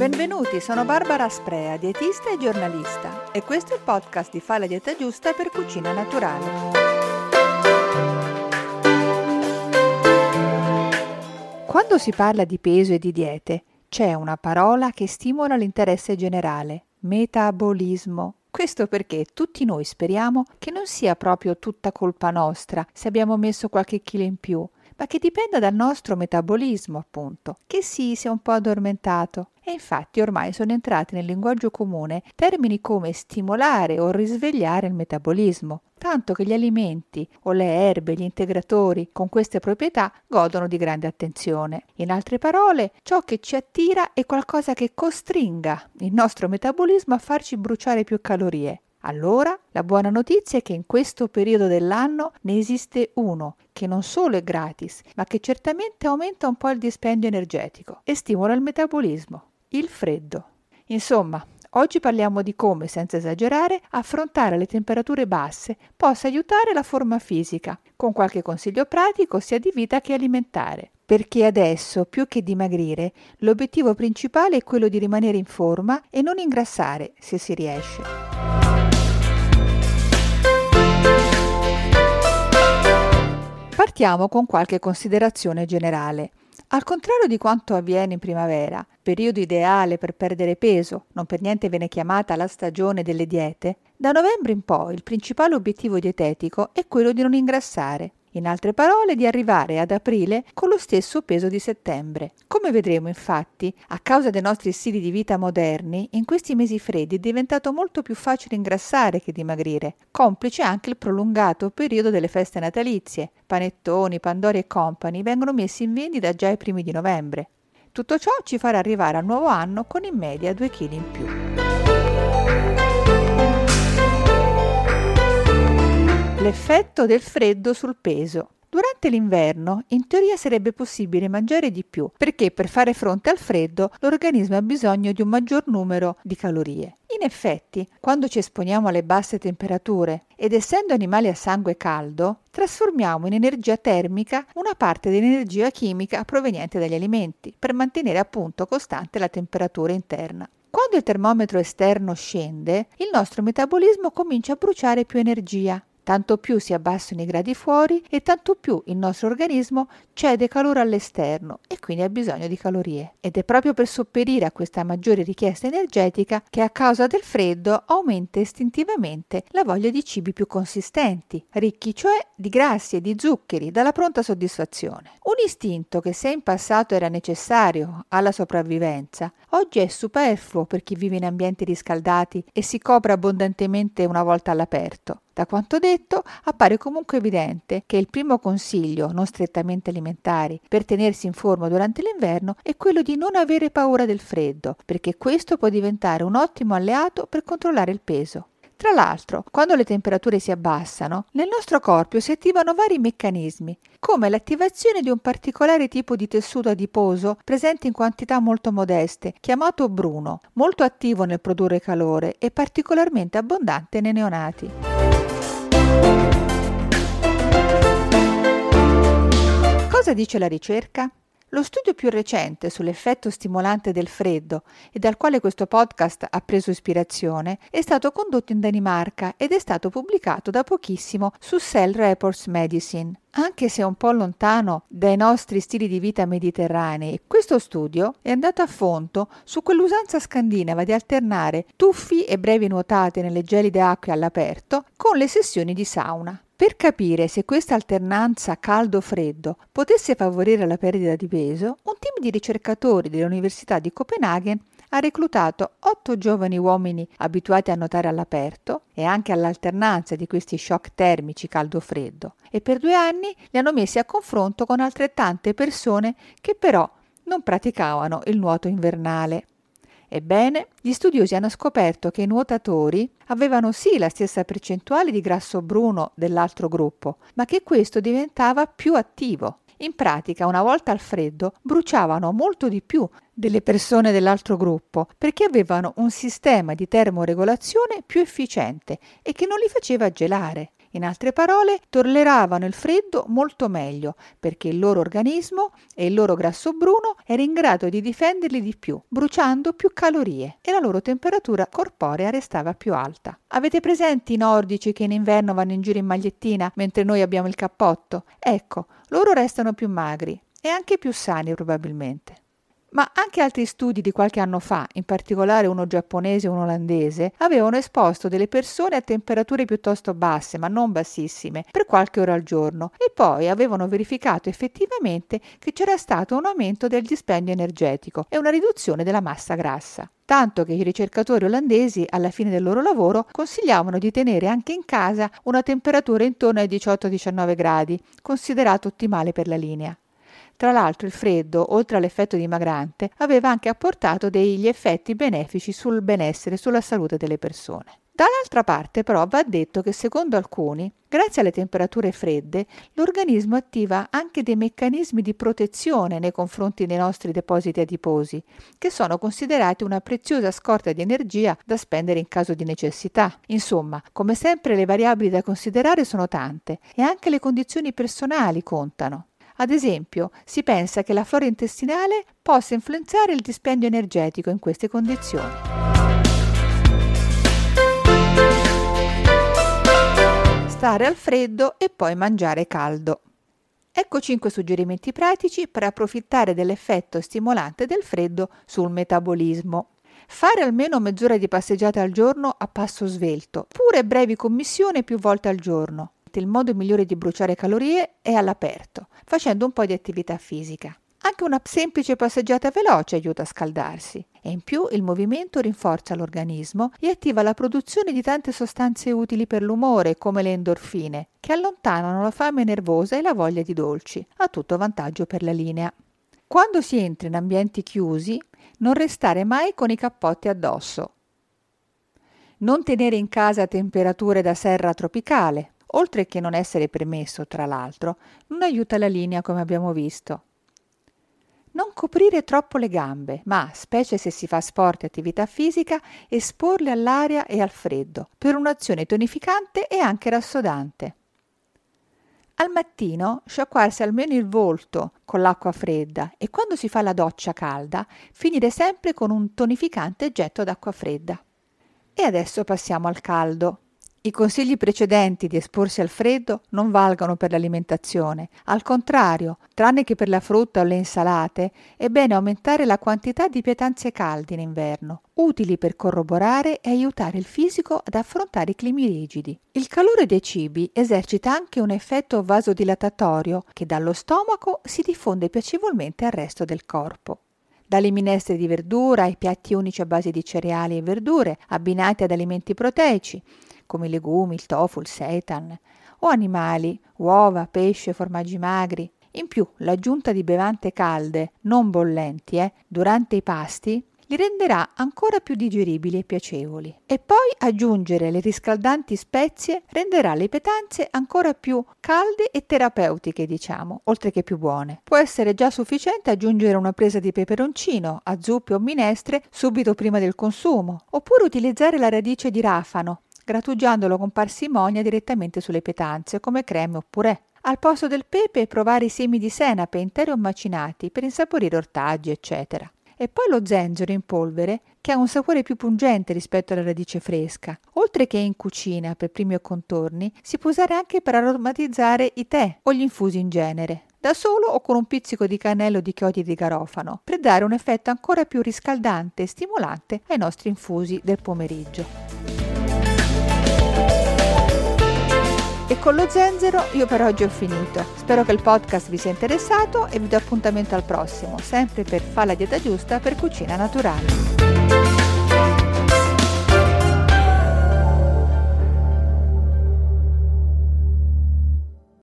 Benvenuti, sono Barbara Sprea, dietista e giornalista e questo è il podcast di Fa la dieta giusta per cucina naturale. Quando si parla di peso e di diete, c'è una parola che stimola l'interesse generale, metabolismo. Questo perché tutti noi speriamo che non sia proprio tutta colpa nostra se abbiamo messo qualche chilo in più, ma che dipenda dal nostro metabolismo, appunto, che sì, sia un po' addormentato. E infatti ormai sono entrati nel linguaggio comune termini come stimolare o risvegliare il metabolismo, tanto che gli alimenti o le erbe, gli integratori con queste proprietà godono di grande attenzione. In altre parole, ciò che ci attira è qualcosa che costringa il nostro metabolismo a farci bruciare più calorie. Allora, la buona notizia è che in questo periodo dell'anno ne esiste uno che non solo è gratis, ma che certamente aumenta un po' il dispendio energetico e stimola il metabolismo, il freddo. Insomma, oggi parliamo di come, senza esagerare, affrontare le temperature basse possa aiutare la forma fisica, con qualche consiglio pratico sia di vita che alimentare perché adesso, più che dimagrire, l'obiettivo principale è quello di rimanere in forma e non ingrassare, se si riesce. Partiamo con qualche considerazione generale. Al contrario di quanto avviene in primavera, periodo ideale per perdere peso, non per niente viene chiamata la stagione delle diete, da novembre in poi il principale obiettivo dietetico è quello di non ingrassare, in altre parole di arrivare ad aprile con lo stesso peso di settembre. Come vedremo infatti, a causa dei nostri stili di vita moderni, in questi mesi freddi è diventato molto più facile ingrassare che dimagrire, complice anche il prolungato periodo delle feste natalizie. Panettoni, Pandori e compagni vengono messi in vendita già ai primi di novembre. Tutto ciò ci farà arrivare al nuovo anno con in media 2 kg in più. L'effetto del freddo sul peso. Durante l'inverno, in teoria sarebbe possibile mangiare di più, perché per fare fronte al freddo l'organismo ha bisogno di un maggior numero di calorie. In effetti, quando ci esponiamo alle basse temperature ed essendo animali a sangue caldo, trasformiamo in energia termica una parte dell'energia chimica proveniente dagli alimenti, per mantenere appunto costante la temperatura interna. Quando il termometro esterno scende, il nostro metabolismo comincia a bruciare più energia Tanto più si abbassano i gradi fuori e tanto più il nostro organismo cede calore all'esterno e quindi ha bisogno di calorie. Ed è proprio per sopperire a questa maggiore richiesta energetica che a causa del freddo aumenta istintivamente la voglia di cibi più consistenti, ricchi cioè di grassi e di zuccheri, dalla pronta soddisfazione. Un istinto che se in passato era necessario alla sopravvivenza, oggi è superfluo per chi vive in ambienti riscaldati e si copre abbondantemente una volta all'aperto. Da quanto detto, appare comunque evidente che il primo consiglio, non strettamente alimentari, per tenersi in forma durante l'inverno è quello di non avere paura del freddo, perché questo può diventare un ottimo alleato per controllare il peso. Tra l'altro, quando le temperature si abbassano, nel nostro corpo si attivano vari meccanismi, come l'attivazione di un particolare tipo di tessuto adiposo presente in quantità molto modeste, chiamato bruno, molto attivo nel produrre calore e particolarmente abbondante nei neonati. Cosa dice la ricerca? Lo studio più recente sull'effetto stimolante del freddo e dal quale questo podcast ha preso ispirazione è stato condotto in Danimarca ed è stato pubblicato da pochissimo su Cell Reports Medicine. Anche se un po' lontano dai nostri stili di vita mediterranei, questo studio è andato a fondo su quell'usanza scandinava di alternare tuffi e brevi nuotate nelle gelide acque all'aperto con le sessioni di sauna. Per capire se questa alternanza caldo-freddo potesse favorire la perdita di peso, un team di ricercatori dell'Università di Copenaghen ha reclutato otto giovani uomini abituati a nuotare all'aperto e anche all'alternanza di questi shock termici caldo-freddo e per due anni li hanno messi a confronto con altrettante persone che però non praticavano il nuoto invernale. Ebbene, gli studiosi hanno scoperto che i nuotatori avevano sì la stessa percentuale di grasso bruno dell'altro gruppo, ma che questo diventava più attivo. In pratica, una volta al freddo, bruciavano molto di più delle persone dell'altro gruppo perché avevano un sistema di termoregolazione più efficiente e che non li faceva gelare. In altre parole, tolleravano il freddo molto meglio perché il loro organismo e il loro grasso bruno era in grado di difenderli di più, bruciando più calorie e la loro temperatura corporea restava più alta. Avete presenti i nordici che in inverno vanno in giro in magliettina mentre noi abbiamo il cappotto? Ecco, loro restano più magri e anche più sani probabilmente. Ma anche altri studi di qualche anno fa, in particolare uno giapponese e uno olandese, avevano esposto delle persone a temperature piuttosto basse, ma non bassissime, per qualche ora al giorno e poi avevano verificato effettivamente che c'era stato un aumento del dispendio energetico e una riduzione della massa grassa tanto che i ricercatori olandesi alla fine del loro lavoro consigliavano di tenere anche in casa una temperatura intorno ai 18-19 gradi, considerato ottimale per la linea. Tra l'altro il freddo, oltre all'effetto dimagrante, aveva anche apportato degli effetti benefici sul benessere e sulla salute delle persone. Dall'altra parte però va detto che secondo alcuni, grazie alle temperature fredde, l'organismo attiva anche dei meccanismi di protezione nei confronti dei nostri depositi adiposi, che sono considerati una preziosa scorta di energia da spendere in caso di necessità. Insomma, come sempre le variabili da considerare sono tante e anche le condizioni personali contano. Ad esempio, si pensa che la flora intestinale possa influenzare il dispendio energetico in queste condizioni. Stare al freddo e poi mangiare caldo. Ecco 5 suggerimenti pratici per approfittare dell'effetto stimolante del freddo sul metabolismo. Fare almeno mezz'ora di passeggiata al giorno a passo svelto, pure brevi commissioni più volte al giorno il modo migliore di bruciare calorie è all'aperto, facendo un po' di attività fisica. Anche una semplice passeggiata veloce aiuta a scaldarsi e in più il movimento rinforza l'organismo e attiva la produzione di tante sostanze utili per l'umore come le endorfine, che allontanano la fame nervosa e la voglia di dolci, a tutto vantaggio per la linea. Quando si entra in ambienti chiusi, non restare mai con i cappotti addosso. Non tenere in casa temperature da serra tropicale, oltre che non essere permesso, tra l'altro, non aiuta la linea come abbiamo visto. Non coprire troppo le gambe, ma, specie se si fa sport e attività fisica, esporle all'aria e al freddo, per un'azione tonificante e anche rassodante. Al mattino sciacquarsi almeno il volto con l'acqua fredda e quando si fa la doccia calda finire sempre con un tonificante getto d'acqua fredda. E adesso passiamo al caldo. I consigli precedenti di esporsi al freddo non valgono per l'alimentazione. Al contrario, tranne che per la frutta o le insalate, è bene aumentare la quantità di pietanze calde in inverno, utili per corroborare e aiutare il fisico ad affrontare i climi rigidi. Il calore dei cibi esercita anche un effetto vasodilatatorio che dallo stomaco si diffonde piacevolmente al resto del corpo dalle minestre di verdura ai piatti unici a base di cereali e verdure, abbinati ad alimenti proteici, come i legumi, il tofu, il seitan, o animali, uova, pesce, formaggi magri. In più, l'aggiunta di bevande calde, non bollenti, eh, durante i pasti li renderà ancora più digeribili e piacevoli. E poi aggiungere le riscaldanti spezie renderà le pietanze ancora più calde e terapeutiche, diciamo, oltre che più buone. Può essere già sufficiente aggiungere una presa di peperoncino a zuppe o minestre subito prima del consumo, oppure utilizzare la radice di rafano grattugiandolo con parsimonia direttamente sulle pietanze come creme o purè. Al posto del pepe provare i semi di senape interi o macinati per insaporire ortaggi, eccetera. E poi lo zenzero in polvere che ha un sapore più pungente rispetto alla radice fresca. Oltre che in cucina per primi o contorni, si può usare anche per aromatizzare i tè o gli infusi in genere da solo o con un pizzico di cannello di chiodi di garofano, per dare un effetto ancora più riscaldante e stimolante ai nostri infusi del pomeriggio. E con lo zenzero io per oggi ho finito. Spero che il podcast vi sia interessato e vi do appuntamento al prossimo, sempre per Fa la dieta giusta per cucina naturale.